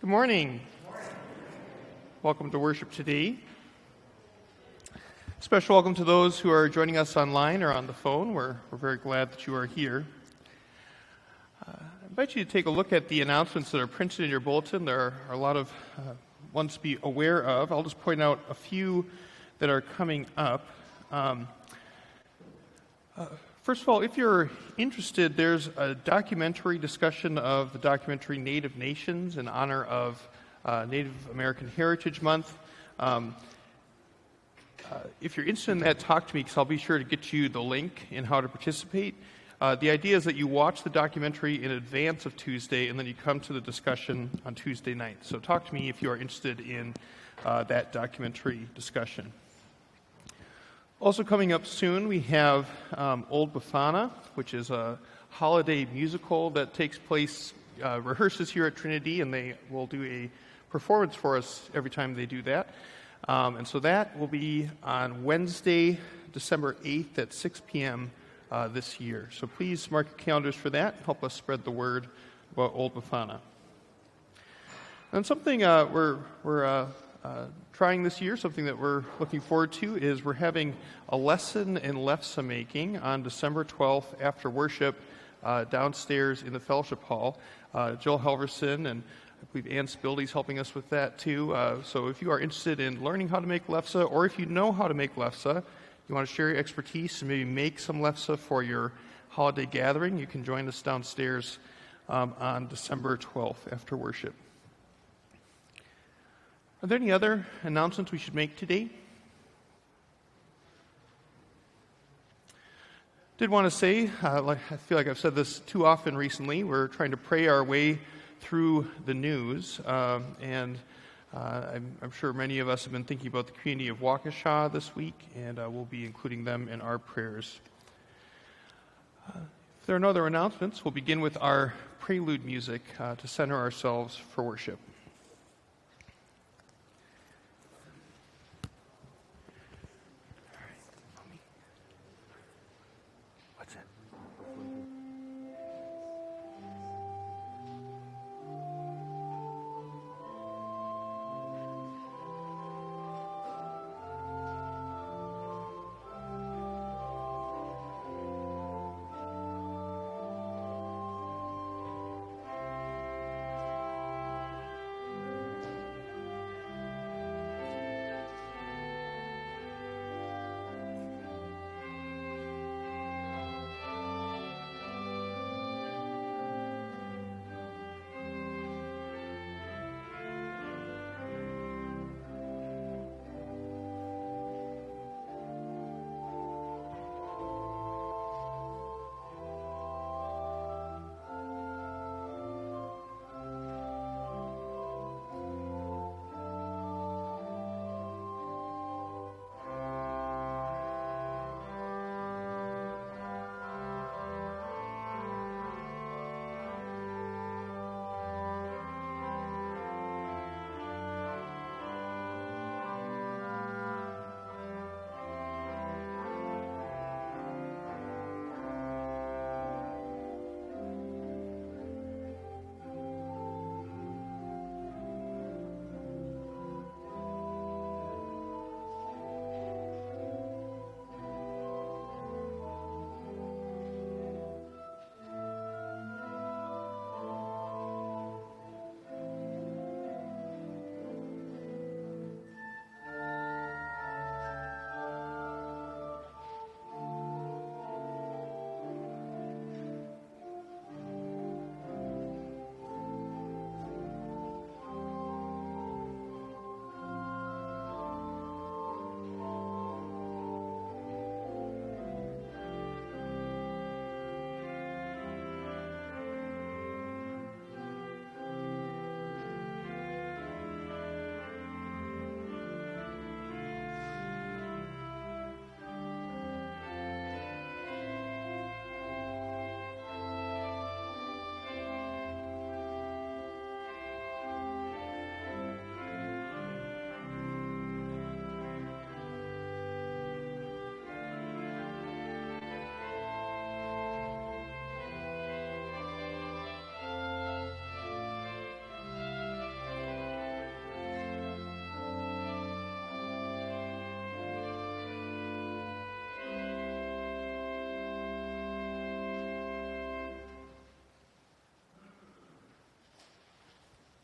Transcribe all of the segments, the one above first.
Good morning. Welcome to worship today. Special welcome to those who are joining us online or on the phone. We're, we're very glad that you are here. Uh, I invite you to take a look at the announcements that are printed in your bulletin. There are, are a lot of uh, ones to be aware of. I'll just point out a few that are coming up. Um, uh, First of all, if you're interested, there's a documentary discussion of the documentary Native Nations in honor of uh, Native American Heritage Month. Um, uh, if you're interested in that, talk to me because I'll be sure to get you the link in how to participate. Uh, the idea is that you watch the documentary in advance of Tuesday and then you come to the discussion on Tuesday night. So talk to me if you are interested in uh, that documentary discussion. Also, coming up soon, we have um, Old Bafana, which is a holiday musical that takes place, uh, rehearses here at Trinity, and they will do a performance for us every time they do that. Um, and so that will be on Wednesday, December 8th at 6 p.m. Uh, this year. So please mark your calendars for that. And help us spread the word about Old Bafana. And something uh, we're, we're uh, trying this year, something that we're looking forward to, is we're having a lesson in lefse making on December 12th after worship uh, downstairs in the fellowship hall. Uh, Jill Helverson and I believe Ann Spildy's helping us with that too. Uh, so if you are interested in learning how to make lefse, or if you know how to make lefse, you want to share your expertise and maybe make some lefse for your holiday gathering, you can join us downstairs um, on December 12th after worship. Are there any other announcements we should make today? Did want to say, uh, I feel like I've said this too often recently, we're trying to pray our way through the news. Um, and uh, I'm, I'm, sure many of us have been thinking about the community of Waukesha this week, and uh, we'll be including them in our prayers. Uh, if there are no other announcements, we'll begin with our prelude music uh, to center ourselves for worship.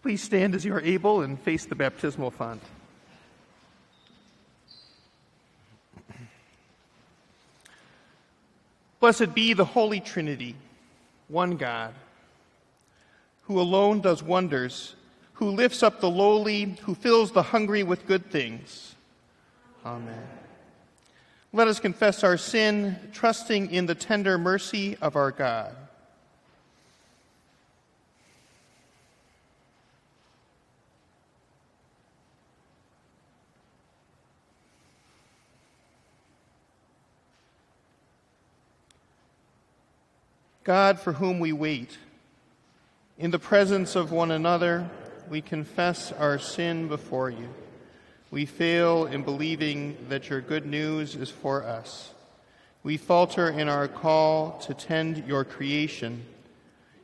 Please stand as you are able and face the baptismal font. Blessed be the Holy Trinity, one God, who alone does wonders, who lifts up the lowly, who fills the hungry with good things. Amen. Let us confess our sin, trusting in the tender mercy of our God. God, for whom we wait, in the presence of one another, we confess our sin before you. We fail in believing that your good news is for us. We falter in our call to tend your creation.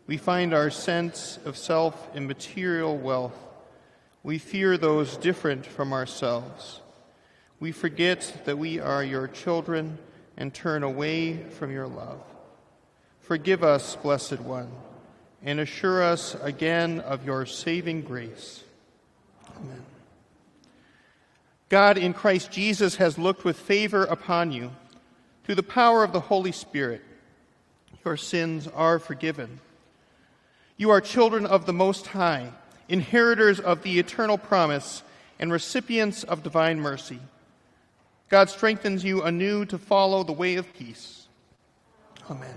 We find our sense of self in material wealth. We fear those different from ourselves. We forget that we are your children and turn away from your love. Forgive us, Blessed One, and assure us again of your saving grace. Amen. God in Christ Jesus has looked with favor upon you. Through the power of the Holy Spirit, your sins are forgiven. You are children of the Most High, inheritors of the eternal promise, and recipients of divine mercy. God strengthens you anew to follow the way of peace. Amen.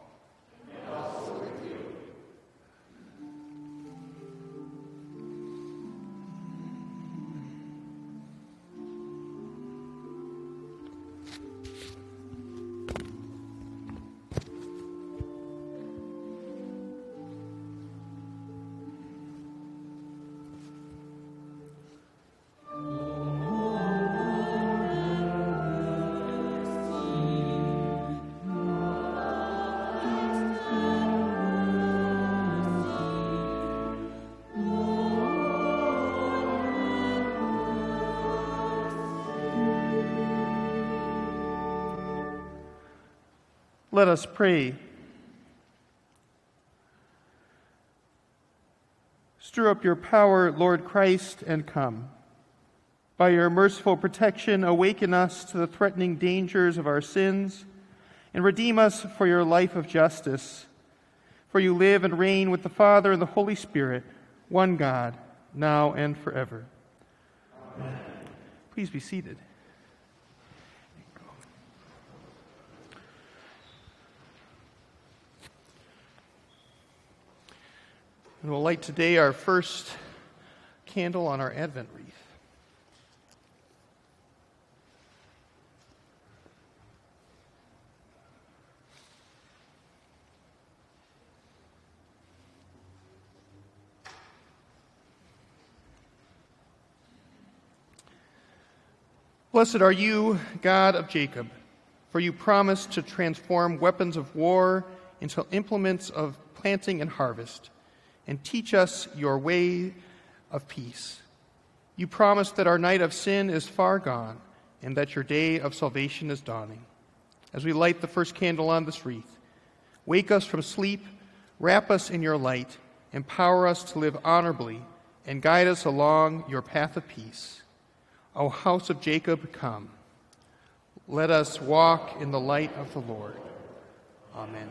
Let us pray. Stir up your power, Lord Christ, and come. By your merciful protection, awaken us to the threatening dangers of our sins and redeem us for your life of justice. For you live and reign with the Father and the Holy Spirit, one God, now and forever. Amen. Please be seated. And we'll light today our first candle on our Advent wreath. Blessed are you, God of Jacob, for you promised to transform weapons of war into implements of planting and harvest and teach us your way of peace. You promise that our night of sin is far gone and that your day of salvation is dawning. As we light the first candle on this wreath, wake us from sleep, wrap us in your light, empower us to live honorably, and guide us along your path of peace. O house of Jacob, come. Let us walk in the light of the Lord. Amen.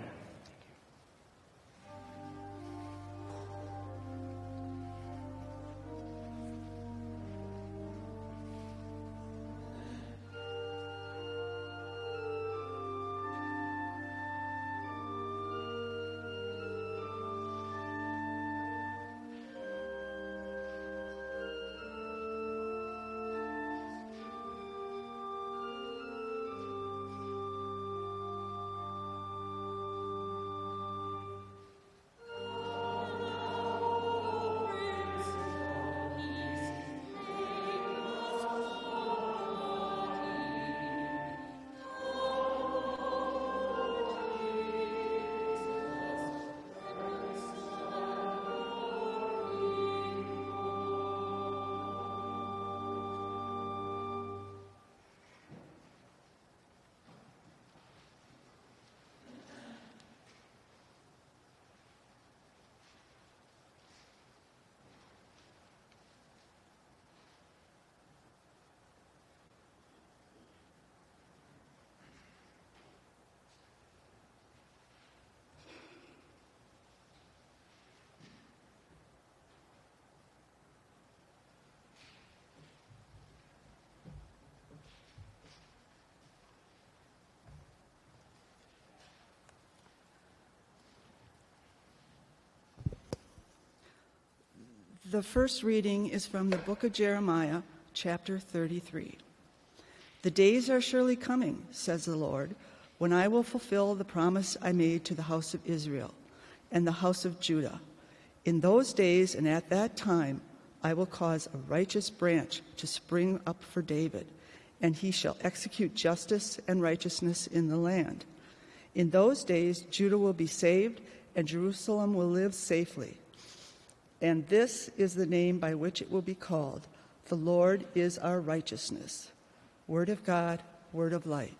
The first reading is from the book of Jeremiah, chapter 33. The days are surely coming, says the Lord, when I will fulfill the promise I made to the house of Israel and the house of Judah. In those days and at that time, I will cause a righteous branch to spring up for David, and he shall execute justice and righteousness in the land. In those days, Judah will be saved, and Jerusalem will live safely. And this is the name by which it will be called The Lord is our righteousness. Word of God, word of light.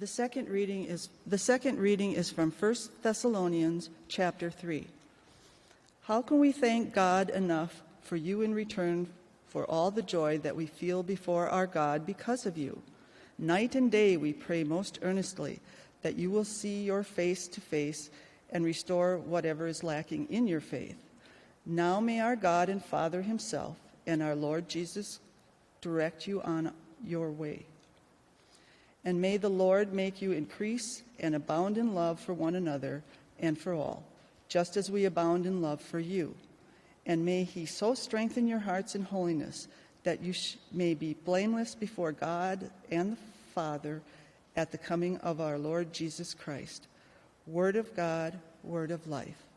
The second reading is the second reading is from 1 Thessalonians chapter 3. How can we thank God enough for you in return for all the joy that we feel before our God because of you? Night and day we pray most earnestly that you will see your face to face and restore whatever is lacking in your faith. Now may our God and Father himself and our Lord Jesus direct you on your way. And may the Lord make you increase and abound in love for one another and for all, just as we abound in love for you. And may he so strengthen your hearts in holiness that you sh- may be blameless before God and the Father at the coming of our Lord Jesus Christ. Word of God, word of life.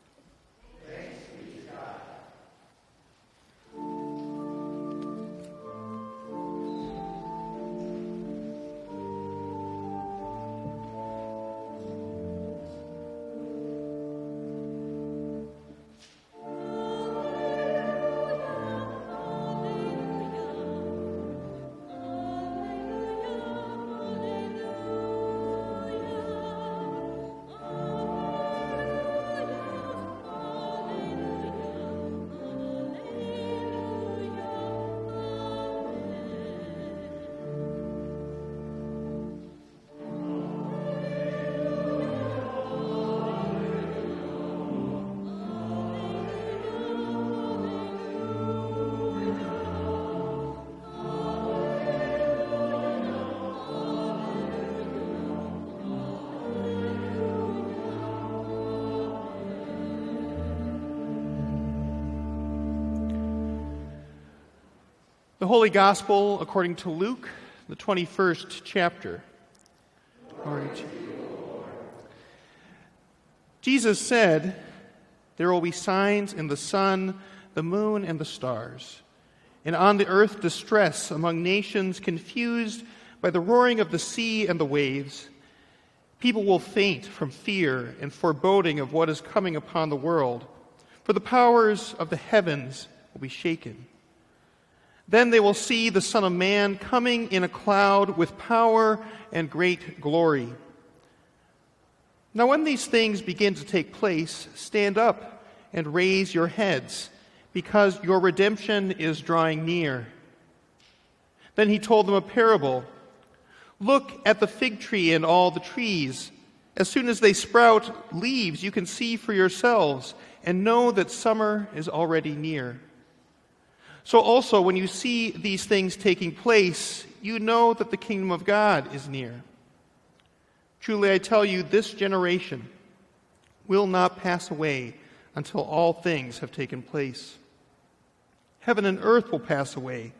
The Holy Gospel according to Luke, the 21st chapter. Glory you, Jesus said, There will be signs in the sun, the moon, and the stars, and on the earth distress among nations confused by the roaring of the sea and the waves. People will faint from fear and foreboding of what is coming upon the world, for the powers of the heavens will be shaken. Then they will see the Son of Man coming in a cloud with power and great glory. Now, when these things begin to take place, stand up and raise your heads, because your redemption is drawing near. Then he told them a parable Look at the fig tree and all the trees. As soon as they sprout leaves, you can see for yourselves and know that summer is already near. So also, when you see these things taking place, you know that the kingdom of God is near. Truly, I tell you, this generation will not pass away until all things have taken place. Heaven and earth will pass away,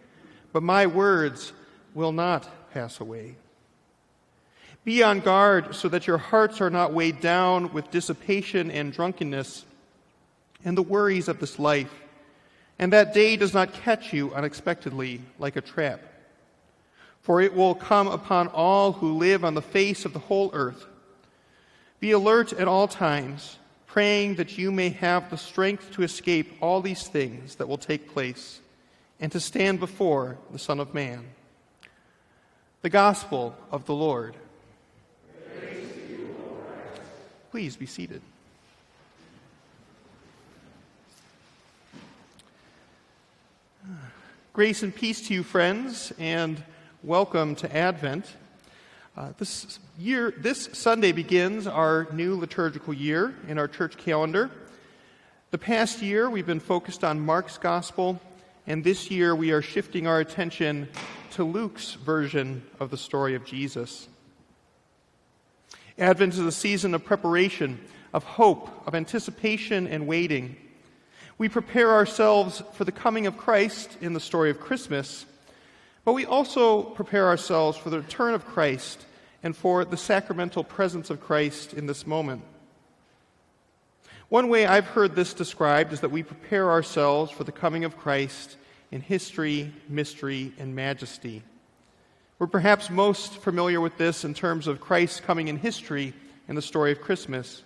but my words will not pass away. Be on guard so that your hearts are not weighed down with dissipation and drunkenness and the worries of this life and that day does not catch you unexpectedly like a trap. For it will come upon all who live on the face of the whole earth. Be alert at all times, praying that you may have the strength to escape all these things that will take place and to stand before the Son of Man. The Gospel of the Lord. Please be seated. Grace and peace to you, friends, and welcome to Advent. Uh, this year, this Sunday begins our new liturgical year in our church calendar. The past year, we've been focused on Mark's Gospel, and this year we are shifting our attention to Luke's version of the story of Jesus. Advent is a season of preparation, of hope, of anticipation, and waiting. We prepare ourselves for the coming of Christ in the story of Christmas, but we also prepare ourselves for the return of Christ and for the sacramental presence of Christ in this moment. One way I've heard this described is that we prepare ourselves for the coming of Christ in history, mystery, and majesty. We're perhaps most familiar with this in terms of Christ coming in history in the story of Christmas.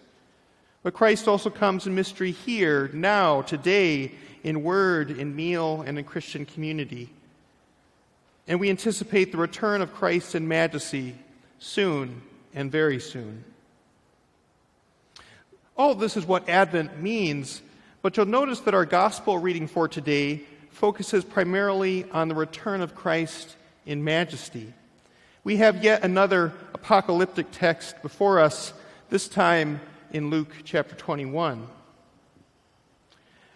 But Christ also comes in mystery here, now, today, in word, in meal, and in Christian community. And we anticipate the return of Christ in majesty soon and very soon. All this is what Advent means, but you'll notice that our gospel reading for today focuses primarily on the return of Christ in majesty. We have yet another apocalyptic text before us, this time in Luke chapter 21.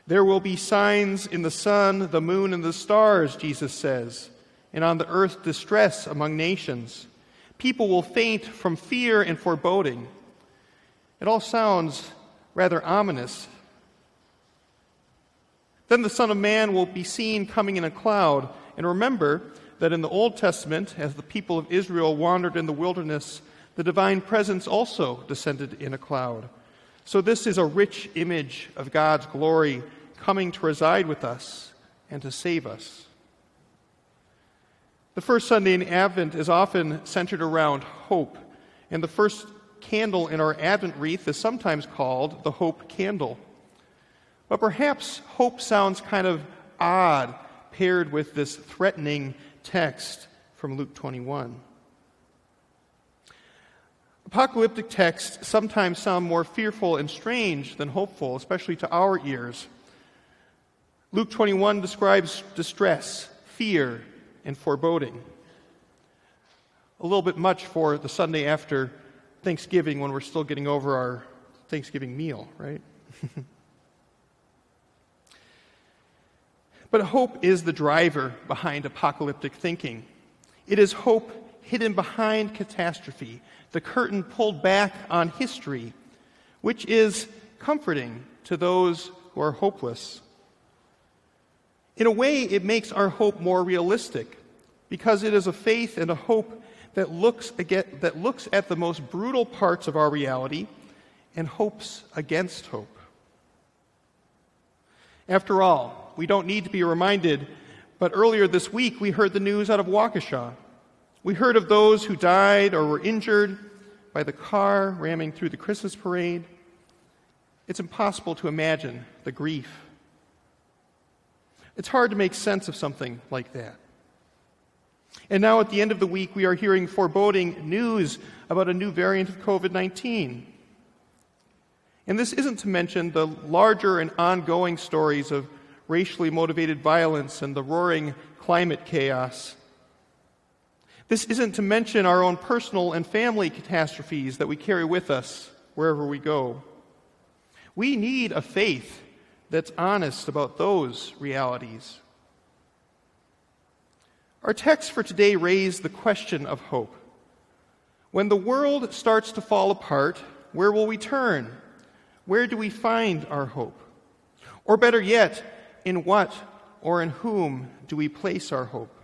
There will be signs in the sun, the moon, and the stars, Jesus says, and on the earth distress among nations. People will faint from fear and foreboding. It all sounds rather ominous. Then the Son of Man will be seen coming in a cloud. And remember that in the Old Testament, as the people of Israel wandered in the wilderness, the divine presence also descended in a cloud. So, this is a rich image of God's glory coming to reside with us and to save us. The first Sunday in Advent is often centered around hope, and the first candle in our Advent wreath is sometimes called the hope candle. But perhaps hope sounds kind of odd paired with this threatening text from Luke 21. Apocalyptic texts sometimes sound more fearful and strange than hopeful, especially to our ears. Luke 21 describes distress, fear, and foreboding. A little bit much for the Sunday after Thanksgiving when we're still getting over our Thanksgiving meal, right? but hope is the driver behind apocalyptic thinking. It is hope hidden behind catastrophe, the curtain pulled back on history, which is comforting to those who are hopeless. In a way, it makes our hope more realistic because it is a faith and a hope that looks, that looks at the most brutal parts of our reality and hopes against hope. After all, we don't need to be reminded, but earlier this week we heard the news out of Waukesha we heard of those who died or were injured by the car ramming through the Christmas parade. It's impossible to imagine the grief. It's hard to make sense of something like that. And now, at the end of the week, we are hearing foreboding news about a new variant of COVID 19. And this isn't to mention the larger and ongoing stories of racially motivated violence and the roaring climate chaos this isn't to mention our own personal and family catastrophes that we carry with us wherever we go. We need a faith that's honest about those realities. Our text for today raised the question of hope. When the world starts to fall apart, where will we turn? Where do we find our hope? Or better yet, in what or in whom do we place our hope?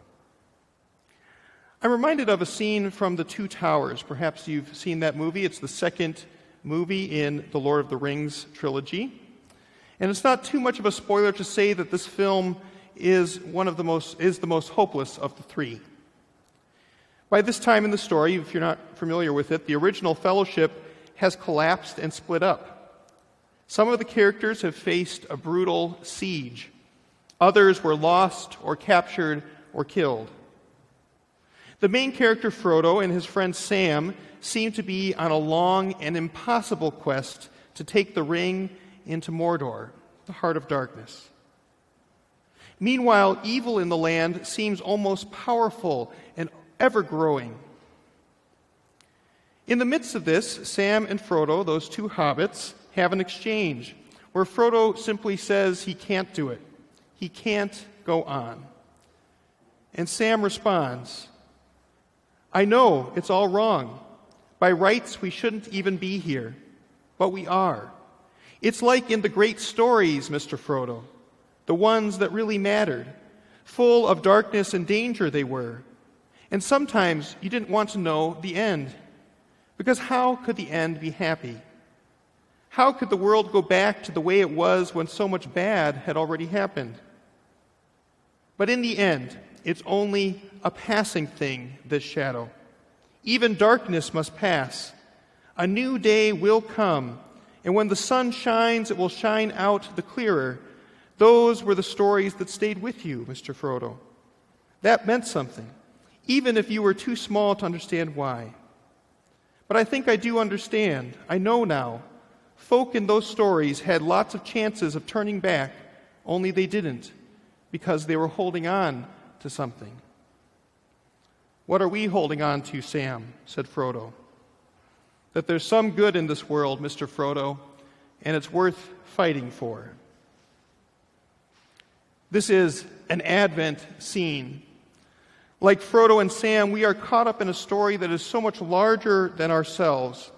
I'm reminded of a scene from The Two Towers. Perhaps you've seen that movie. It's the second movie in the Lord of the Rings trilogy. And it's not too much of a spoiler to say that this film is one of the most is the most hopeless of the three. By this time in the story, if you're not familiar with it, the original fellowship has collapsed and split up. Some of the characters have faced a brutal siege. Others were lost or captured or killed. The main character, Frodo, and his friend Sam seem to be on a long and impossible quest to take the ring into Mordor, the heart of darkness. Meanwhile, evil in the land seems almost powerful and ever growing. In the midst of this, Sam and Frodo, those two hobbits, have an exchange where Frodo simply says he can't do it. He can't go on. And Sam responds, I know it's all wrong. By rights, we shouldn't even be here, but we are. It's like in the great stories, Mr. Frodo, the ones that really mattered. Full of darkness and danger they were. And sometimes you didn't want to know the end. Because how could the end be happy? How could the world go back to the way it was when so much bad had already happened? But in the end, it's only a passing thing, this shadow. Even darkness must pass. A new day will come, and when the sun shines, it will shine out the clearer. Those were the stories that stayed with you, Mr. Frodo. That meant something, even if you were too small to understand why. But I think I do understand. I know now. Folk in those stories had lots of chances of turning back, only they didn't, because they were holding on to something. What are we holding on to, Sam? said Frodo. That there's some good in this world, Mr. Frodo, and it's worth fighting for. This is an Advent scene. Like Frodo and Sam, we are caught up in a story that is so much larger than ourselves.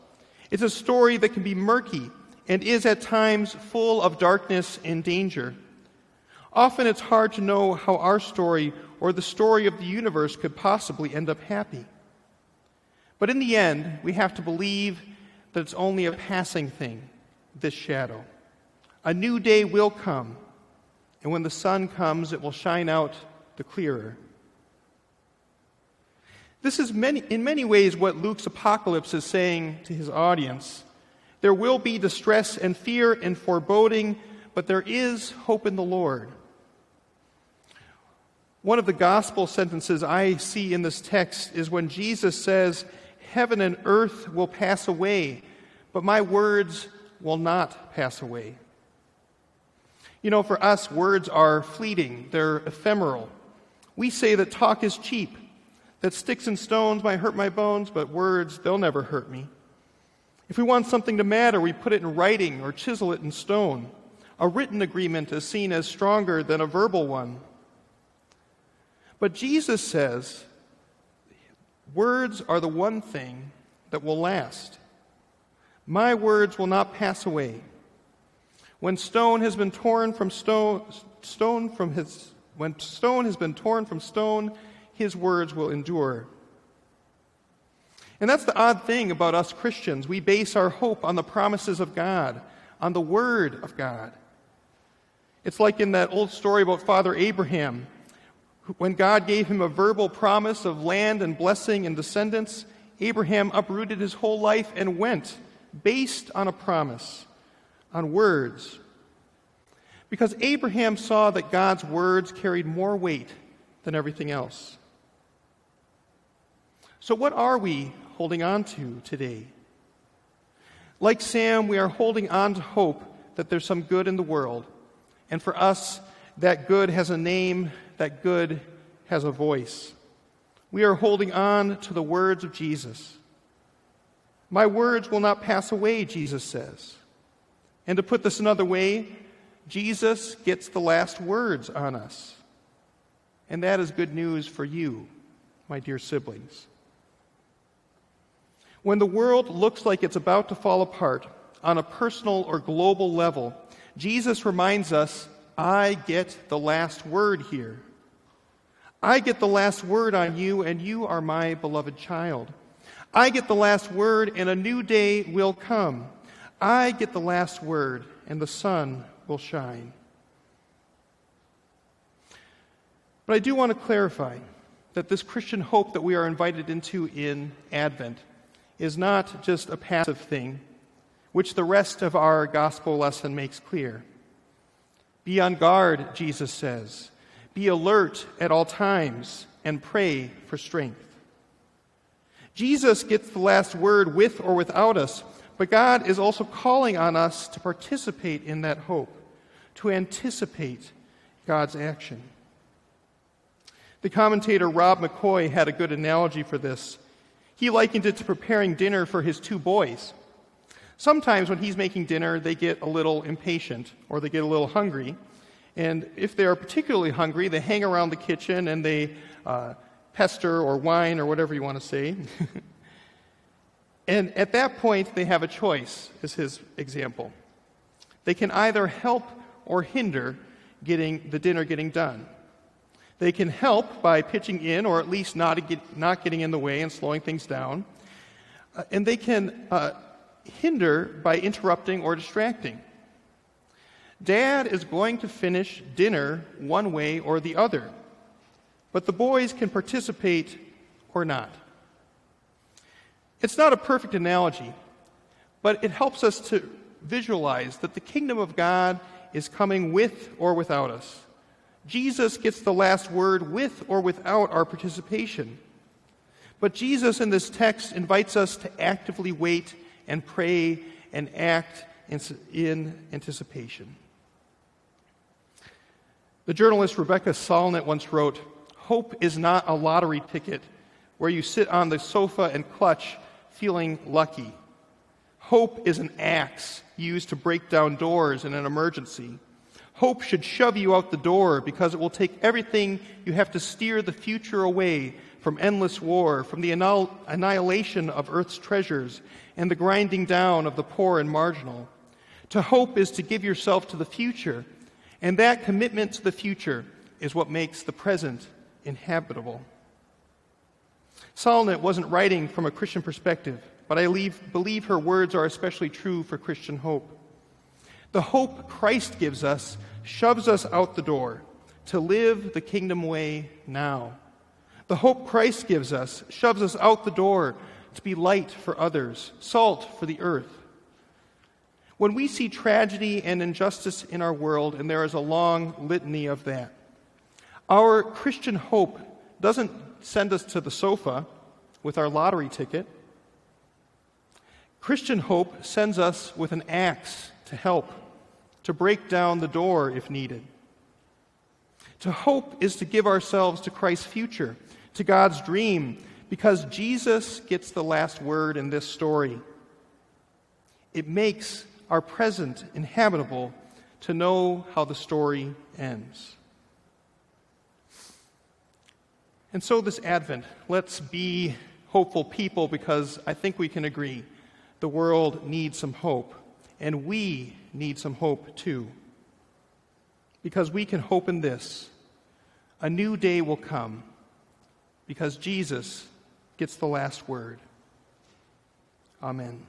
It's a story that can be murky and is at times full of darkness and danger. Often it's hard to know how our story or the story of the universe could possibly end up happy. But in the end, we have to believe that it's only a passing thing, this shadow. A new day will come, and when the sun comes, it will shine out the clearer. This is many, in many ways what Luke's apocalypse is saying to his audience. There will be distress and fear and foreboding, but there is hope in the Lord. One of the gospel sentences I see in this text is when Jesus says, Heaven and earth will pass away, but my words will not pass away. You know, for us, words are fleeting, they're ephemeral. We say that talk is cheap, that sticks and stones might hurt my bones, but words, they'll never hurt me. If we want something to matter, we put it in writing or chisel it in stone. A written agreement is seen as stronger than a verbal one. But Jesus says, words are the one thing that will last. My words will not pass away. When stone has been torn from stone, stone from his, when stone has been torn from stone, his words will endure. And that's the odd thing about us Christians. We base our hope on the promises of God, on the Word of God. It's like in that old story about Father Abraham. When God gave him a verbal promise of land and blessing and descendants, Abraham uprooted his whole life and went, based on a promise, on words. Because Abraham saw that God's words carried more weight than everything else. So, what are we holding on to today. Like Sam, we are holding on to hope that there's some good in the world. And for us, that good has a name, that good has a voice. We are holding on to the words of Jesus. My words will not pass away, Jesus says. And to put this another way, Jesus gets the last words on us. And that is good news for you, my dear siblings. When the world looks like it's about to fall apart on a personal or global level, Jesus reminds us I get the last word here. I get the last word on you, and you are my beloved child. I get the last word, and a new day will come. I get the last word, and the sun will shine. But I do want to clarify that this Christian hope that we are invited into in Advent is not just a passive thing, which the rest of our gospel lesson makes clear. Be on guard, Jesus says. Be alert at all times and pray for strength. Jesus gets the last word with or without us, but God is also calling on us to participate in that hope, to anticipate God's action. The commentator Rob McCoy had a good analogy for this he likened it to preparing dinner for his two boys. Sometimes when he's making dinner, they get a little impatient or they get a little hungry. And if they are particularly hungry, they hang around the kitchen and they uh, pester or whine or whatever you want to say. and at that point, they have a choice, is his example. They can either help or hinder getting the dinner getting done. They can help by pitching in or at least not, get, not getting in the way and slowing things down. Uh, and they can uh, hinder by interrupting or distracting. Dad is going to finish dinner one way or the other, but the boys can participate or not. It's not a perfect analogy, but it helps us to visualize that the kingdom of God is coming with or without us. Jesus gets the last word with or without our participation. But Jesus in this text invites us to actively wait and pray and act in anticipation. The journalist Rebecca Solnit once wrote Hope is not a lottery ticket where you sit on the sofa and clutch, feeling lucky. Hope is an axe used to break down doors in an emergency. Hope should shove you out the door because it will take everything you have to steer the future away from endless war, from the annihilation of Earth's treasures, and the grinding down of the poor and marginal. To hope is to give yourself to the future, and that commitment to the future is what makes the present inhabitable. Solnit wasn't writing from a Christian perspective, but I leave, believe her words are especially true for Christian hope. The hope Christ gives us shoves us out the door to live the kingdom way now. The hope Christ gives us shoves us out the door to be light for others, salt for the earth. When we see tragedy and injustice in our world, and there is a long litany of that, our Christian hope doesn't send us to the sofa with our lottery ticket. Christian hope sends us with an axe to help, to break down the door if needed. To hope is to give ourselves to Christ's future to God's dream because Jesus gets the last word in this story. It makes our present inhabitable to know how the story ends. And so, this Advent, let's be hopeful people because I think we can agree the world needs some hope, and we need some hope too. Because we can hope in this a new day will come because Jesus gets the last word. Amen.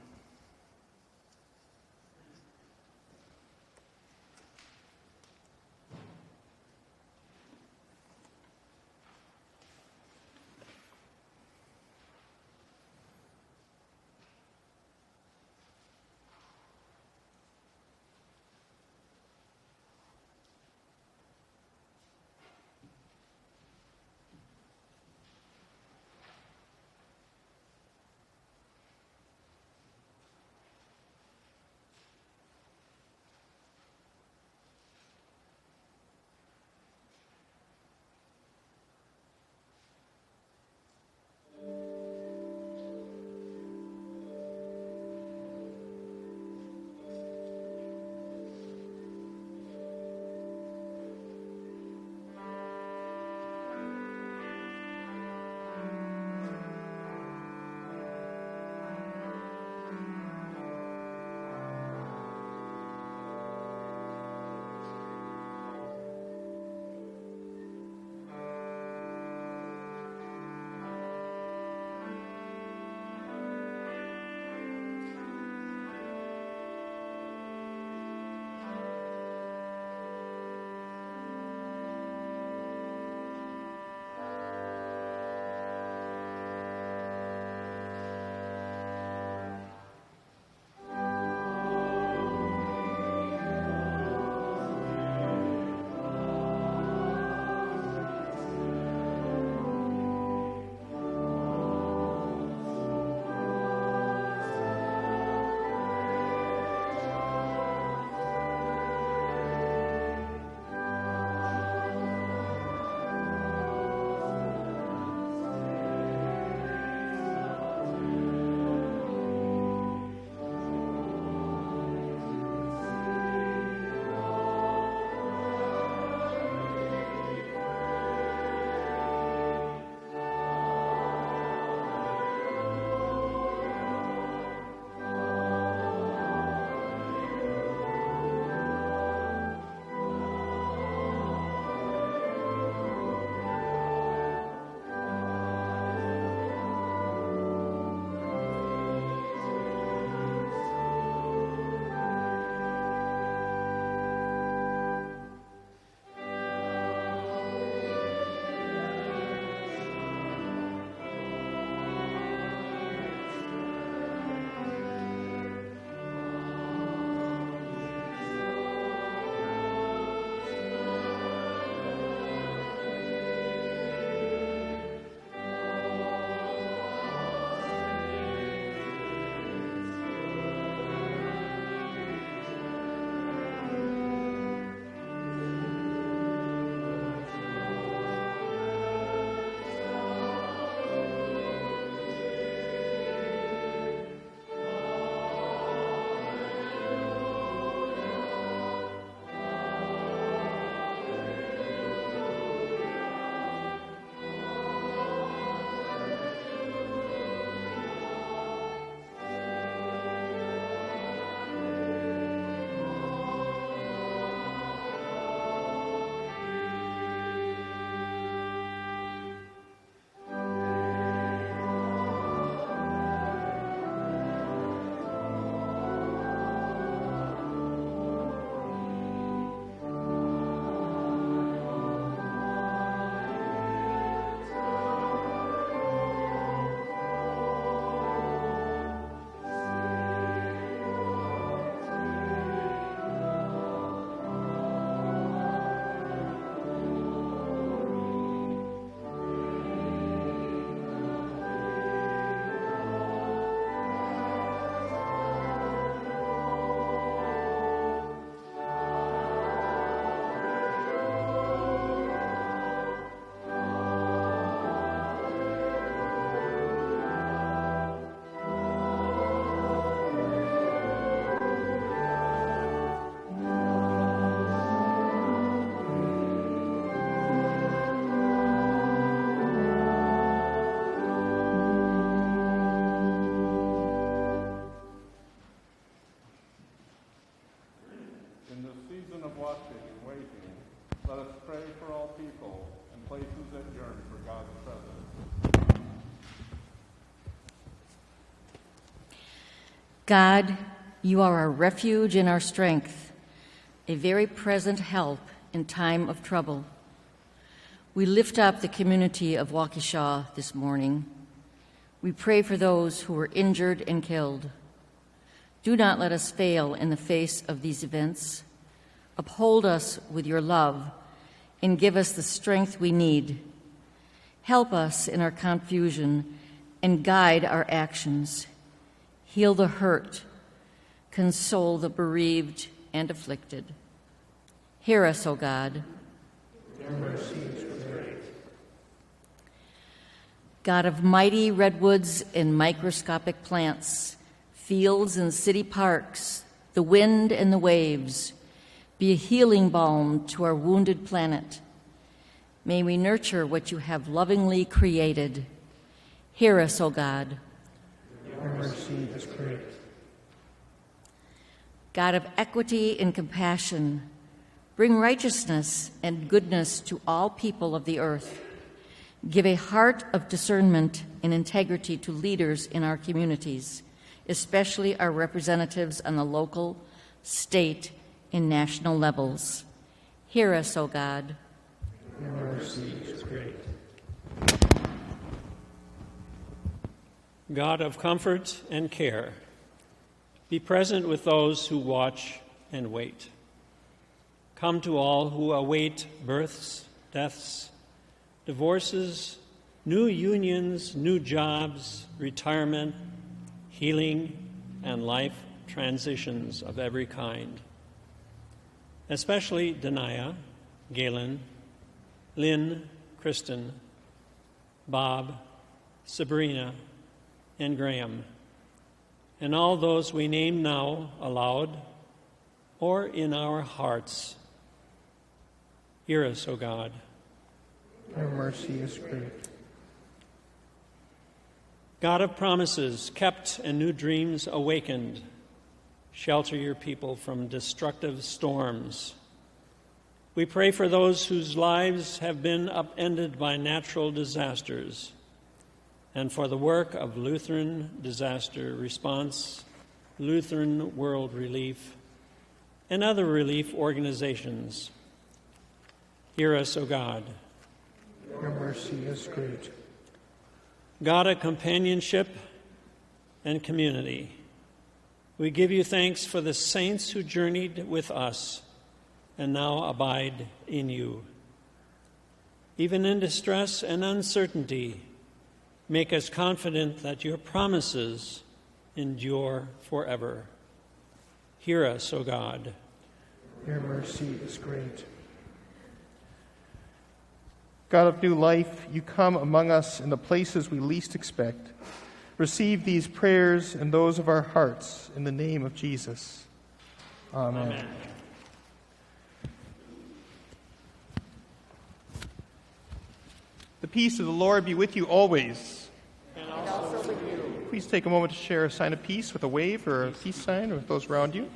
God, you are our refuge and our strength, a very present help in time of trouble. We lift up the community of Waukesha this morning. We pray for those who were injured and killed. Do not let us fail in the face of these events. Uphold us with your love and give us the strength we need. Help us in our confusion and guide our actions. Heal the hurt, console the bereaved and afflicted. Hear us, O God. God of mighty redwoods and microscopic plants, fields and city parks, the wind and the waves, be a healing balm to our wounded planet. May we nurture what you have lovingly created. Hear us, O God. Your mercy is great. God of equity and compassion, bring righteousness and goodness to all people of the earth. Give a heart of discernment and integrity to leaders in our communities, especially our representatives on the local, state, and national levels. Hear us, O God. Your mercy is great. God of comfort and care, be present with those who watch and wait. Come to all who await births, deaths, divorces, new unions, new jobs, retirement, healing, and life transitions of every kind. Especially Denia, Galen, Lynn, Kristen, Bob, Sabrina, and Graham, and all those we name now aloud or in our hearts. Hear us, O God. Your mercy is great. God of promises, kept and new dreams awakened, shelter your people from destructive storms. We pray for those whose lives have been upended by natural disasters and for the work of Lutheran Disaster Response, Lutheran World Relief, and other relief organizations. Hear us, O God. Your mercy is great. God of companionship and community, we give you thanks for the saints who journeyed with us and now abide in you. Even in distress and uncertainty, make us confident that your promises endure forever. Hear us, O God. Your mercy is great. God of new life, you come among us in the places we least expect. Receive these prayers and those of our hearts in the name of Jesus. Amen. Amen. The peace of the Lord be with you always. And also with you. Please take a moment to share a sign of peace with a wave or a peace sign with those around you.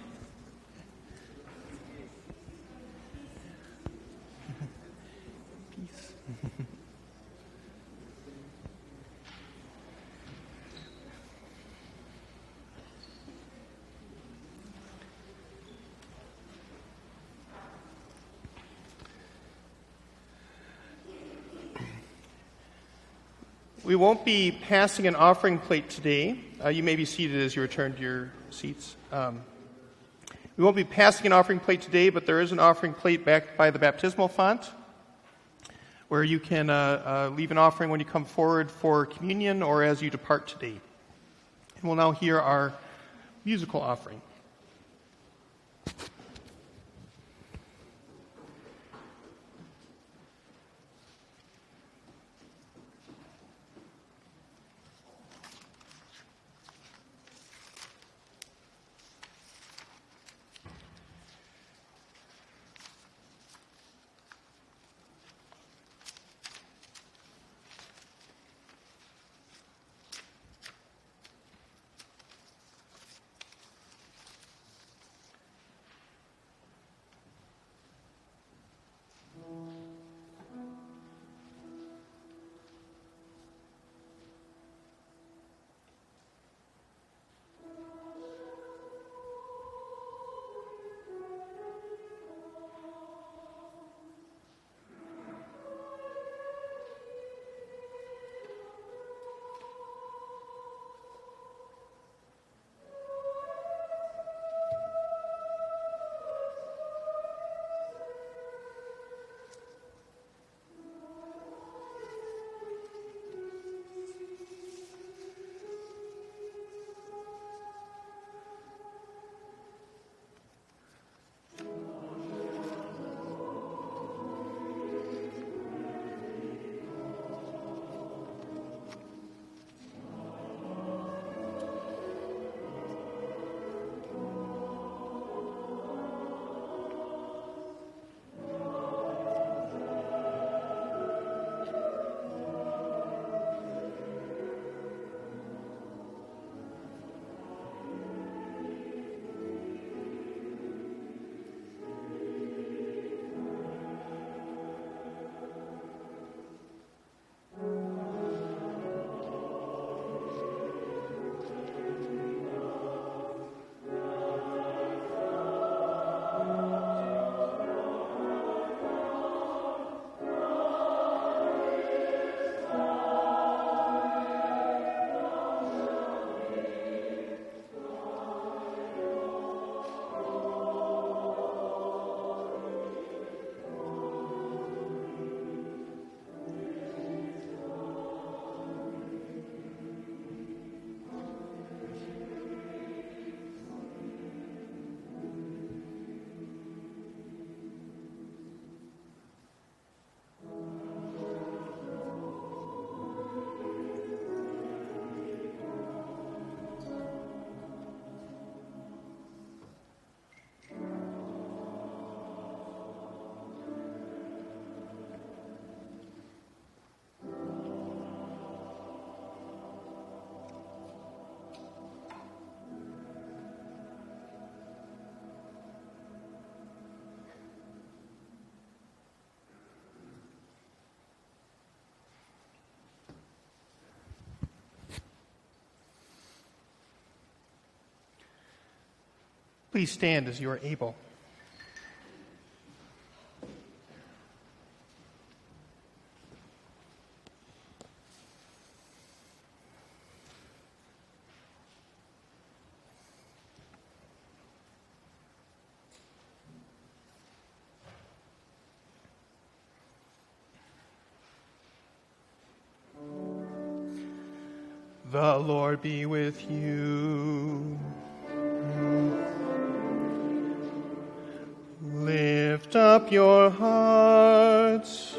We won't be passing an offering plate today. Uh, you may be seated as you return to your seats. Um, we won't be passing an offering plate today, but there is an offering plate backed by the baptismal font where you can uh, uh, leave an offering when you come forward for communion or as you depart today. And we'll now hear our musical offering. Please stand as you are able. The Lord be with you. Up your hearts.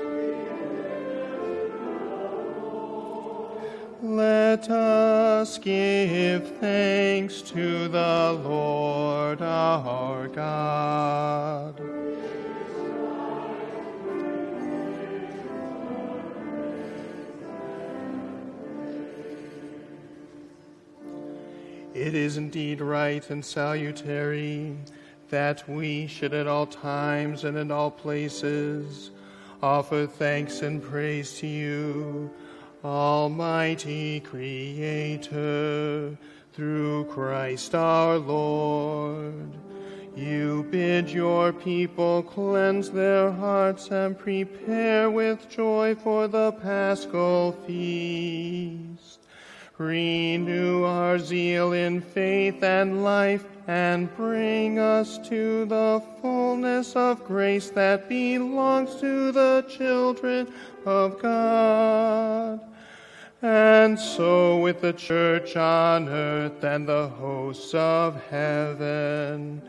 Let us give thanks to the Lord our God. It is indeed right and salutary that we should at all times and in all places offer thanks and praise to you, Almighty Creator, through Christ our Lord. You bid your people cleanse their hearts and prepare with joy for the paschal feast. Renew our zeal in faith and life and bring us to the fullness of grace that belongs to the children of God. And so, with the church on earth and the hosts of heaven,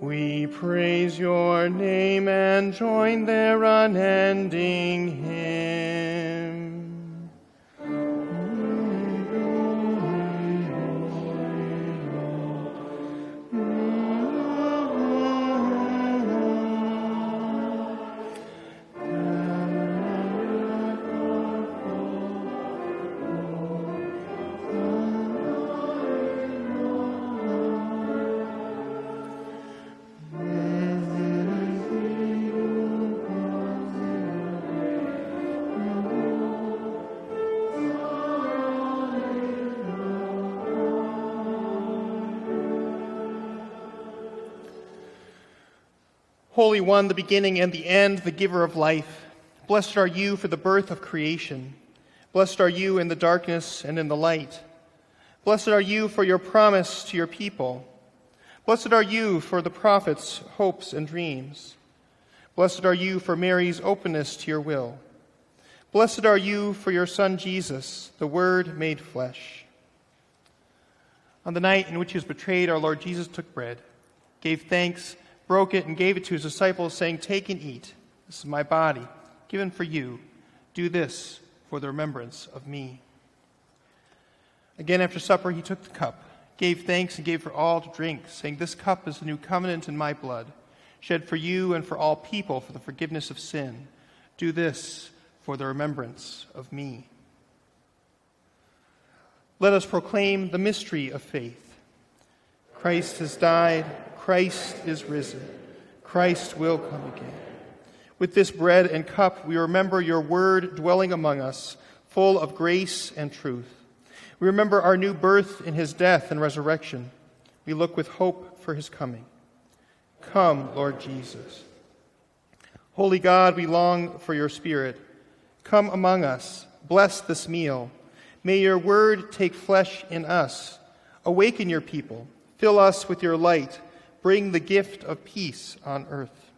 we praise your name and join their unending hymn. One, the beginning and the end, the giver of life, blessed are you for the birth of creation. Blessed are you in the darkness and in the light. Blessed are you for your promise to your people. Blessed are you for the prophets' hopes and dreams. Blessed are you for Mary's openness to your will. Blessed are you for your Son Jesus, the Word made flesh. On the night in which he was betrayed, our Lord Jesus took bread, gave thanks, broke it, and gave it to his disciples, saying, Take and eat. This is my body, given for you. Do this for the remembrance of me. Again, after supper, he took the cup, gave thanks, and gave for all to drink, saying, This cup is the new covenant in my blood, shed for you and for all people for the forgiveness of sin. Do this for the remembrance of me. Let us proclaim the mystery of faith. Christ has died, Christ is risen, Christ will come again. With this bread and cup, we remember your word dwelling among us, full of grace and truth. We remember our new birth in his death and resurrection. We look with hope for his coming. Come, Lord Jesus. Holy God, we long for your Spirit. Come among us. Bless this meal. May your word take flesh in us. Awaken your people. Fill us with your light. Bring the gift of peace on earth.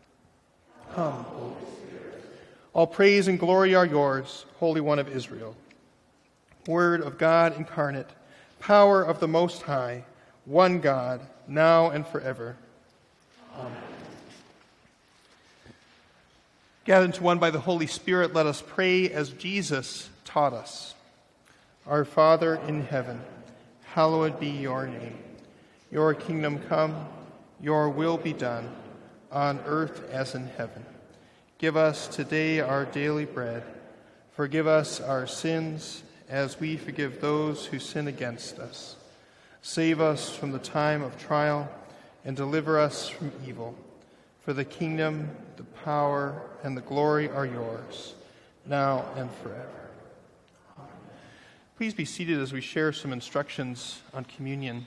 Come, Holy Spirit. All praise and glory are yours, Holy One of Israel. Word of God incarnate, power of the Most High, one God, now and forever. Amen. Gathered into one by the Holy Spirit, let us pray as Jesus taught us. Our Father in heaven, hallowed be your name. Your kingdom come, your will be done, on earth as in heaven. Give us today our daily bread. Forgive us our sins as we forgive those who sin against us. Save us from the time of trial and deliver us from evil. For the kingdom, the power, and the glory are yours, now and forever. Please be seated as we share some instructions on communion.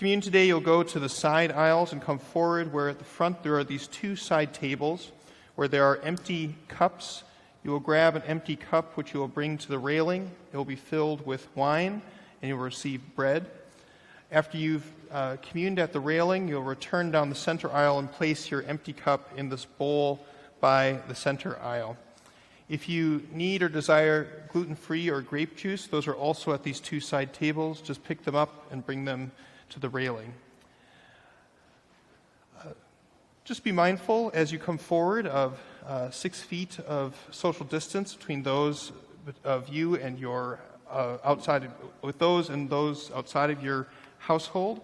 Communion today, you'll go to the side aisles and come forward where at the front there are these two side tables where there are empty cups. You will grab an empty cup which you will bring to the railing. It will be filled with wine and you will receive bread. After you've uh, communed at the railing, you'll return down the center aisle and place your empty cup in this bowl by the center aisle. If you need or desire gluten free or grape juice, those are also at these two side tables. Just pick them up and bring them to the railing. Uh, just be mindful as you come forward of uh, six feet of social distance between those of you and your uh, outside, with those and those outside of your household.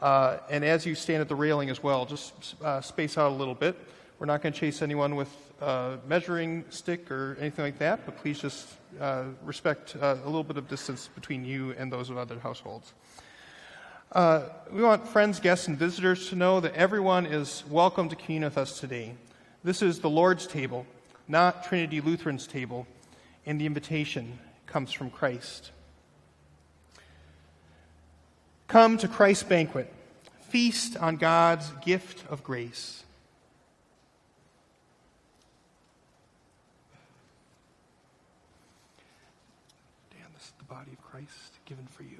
Uh, and as you stand at the railing as well, just uh, space out a little bit. We're not going to chase anyone with a measuring stick or anything like that, but please just respect a little bit of distance between you and those of other households. Uh, we want friends, guests, and visitors to know that everyone is welcome to commune with us today. This is the Lord's table, not Trinity Lutheran's table, and the invitation comes from Christ. Come to Christ's banquet, feast on God's gift of grace. Dan, this is the body of Christ given for you.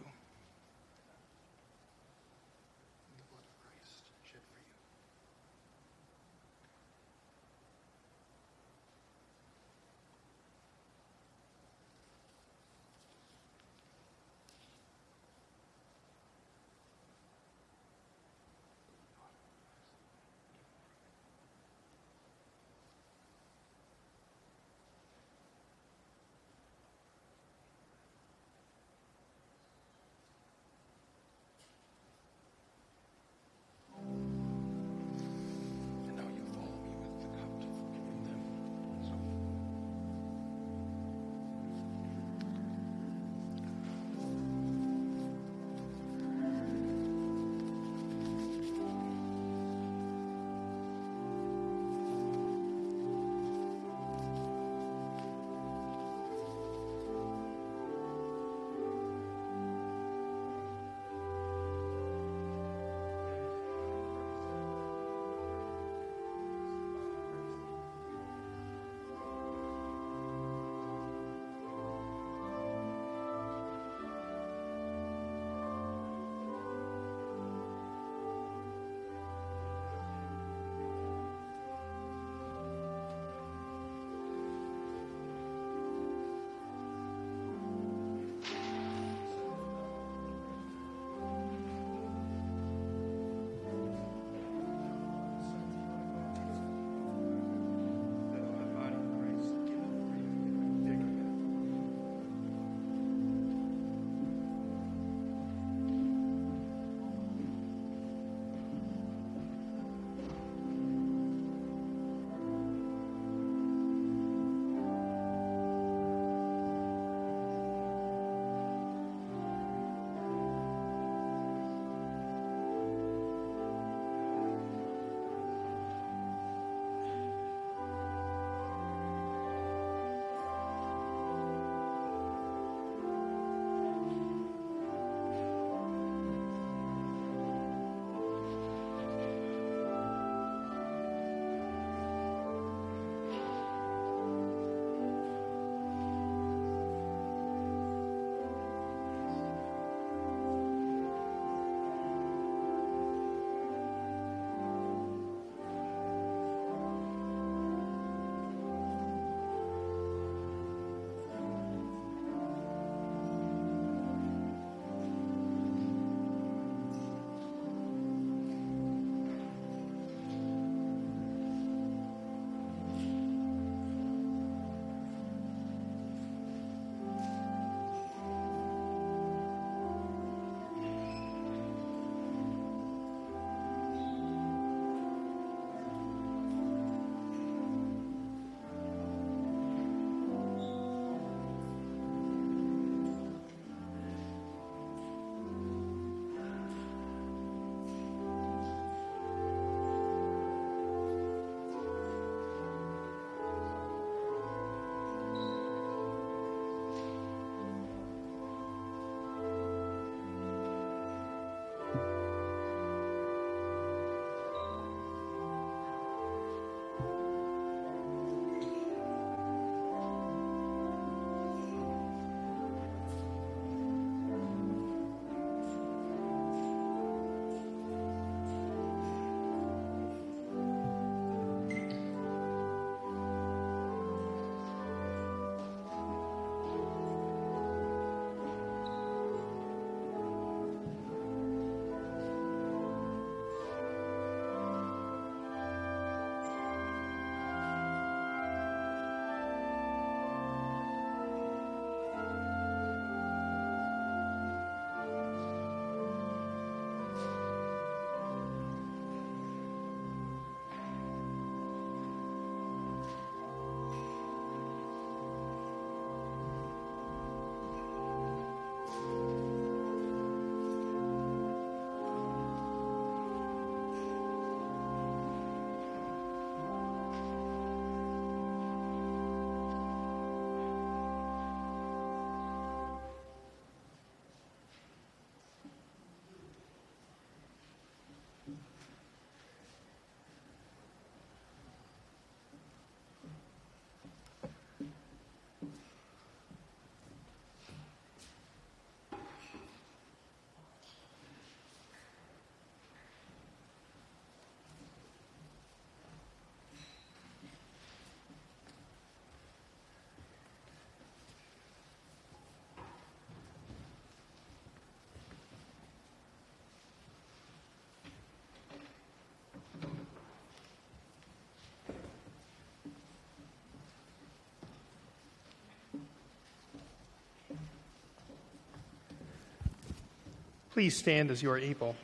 Please stand as you are able.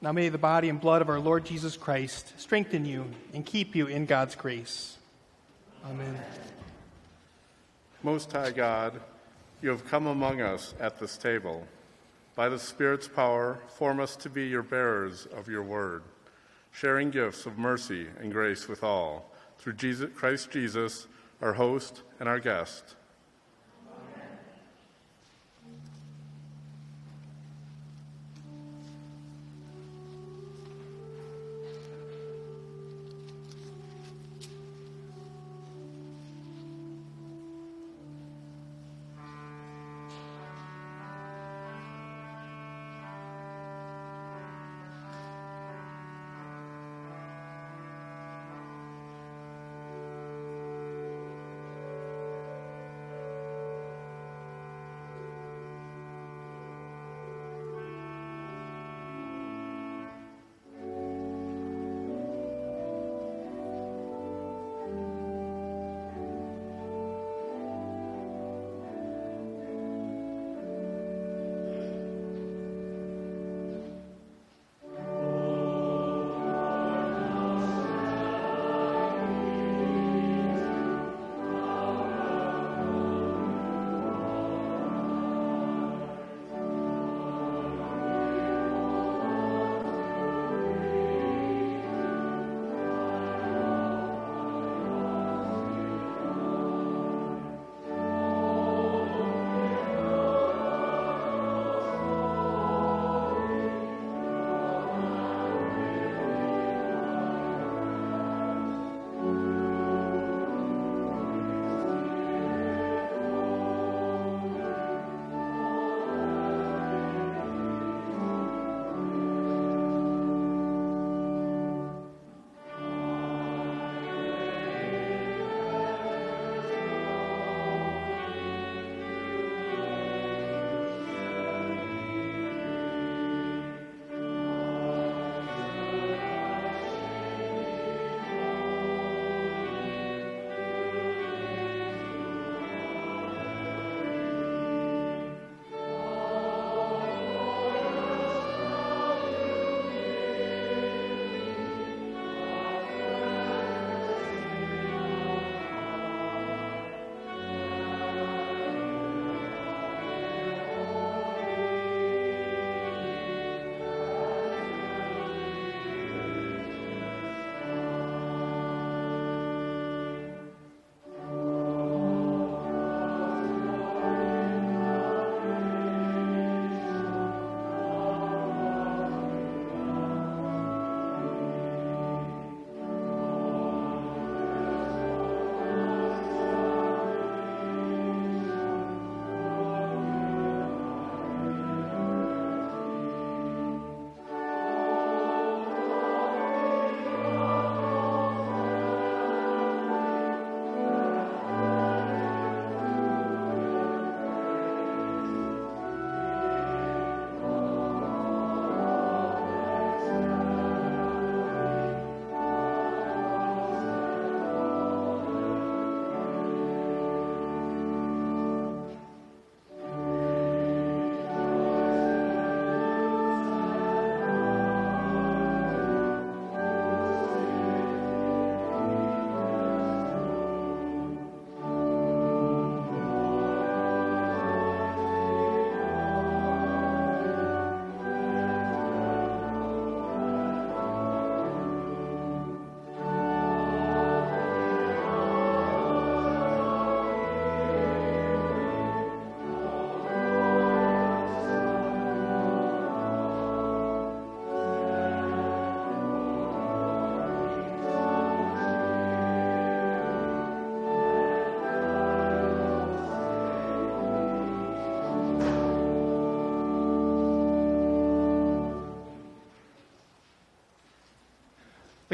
Now may the body and blood of our Lord Jesus Christ strengthen you and keep you in God's grace. Amen. Most High God, you have come among us at this table. By the Spirit's power, form us to be your bearers of your word, sharing gifts of mercy and grace with all, through Jesus, Christ Jesus, our host and our guest.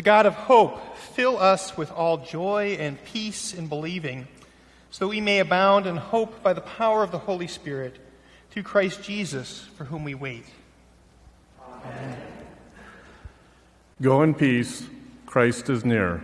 The God of hope, fill us with all joy and peace in believing, so that we may abound in hope by the power of the Holy Spirit, through Christ Jesus, for whom we wait. Go in peace. Christ is near.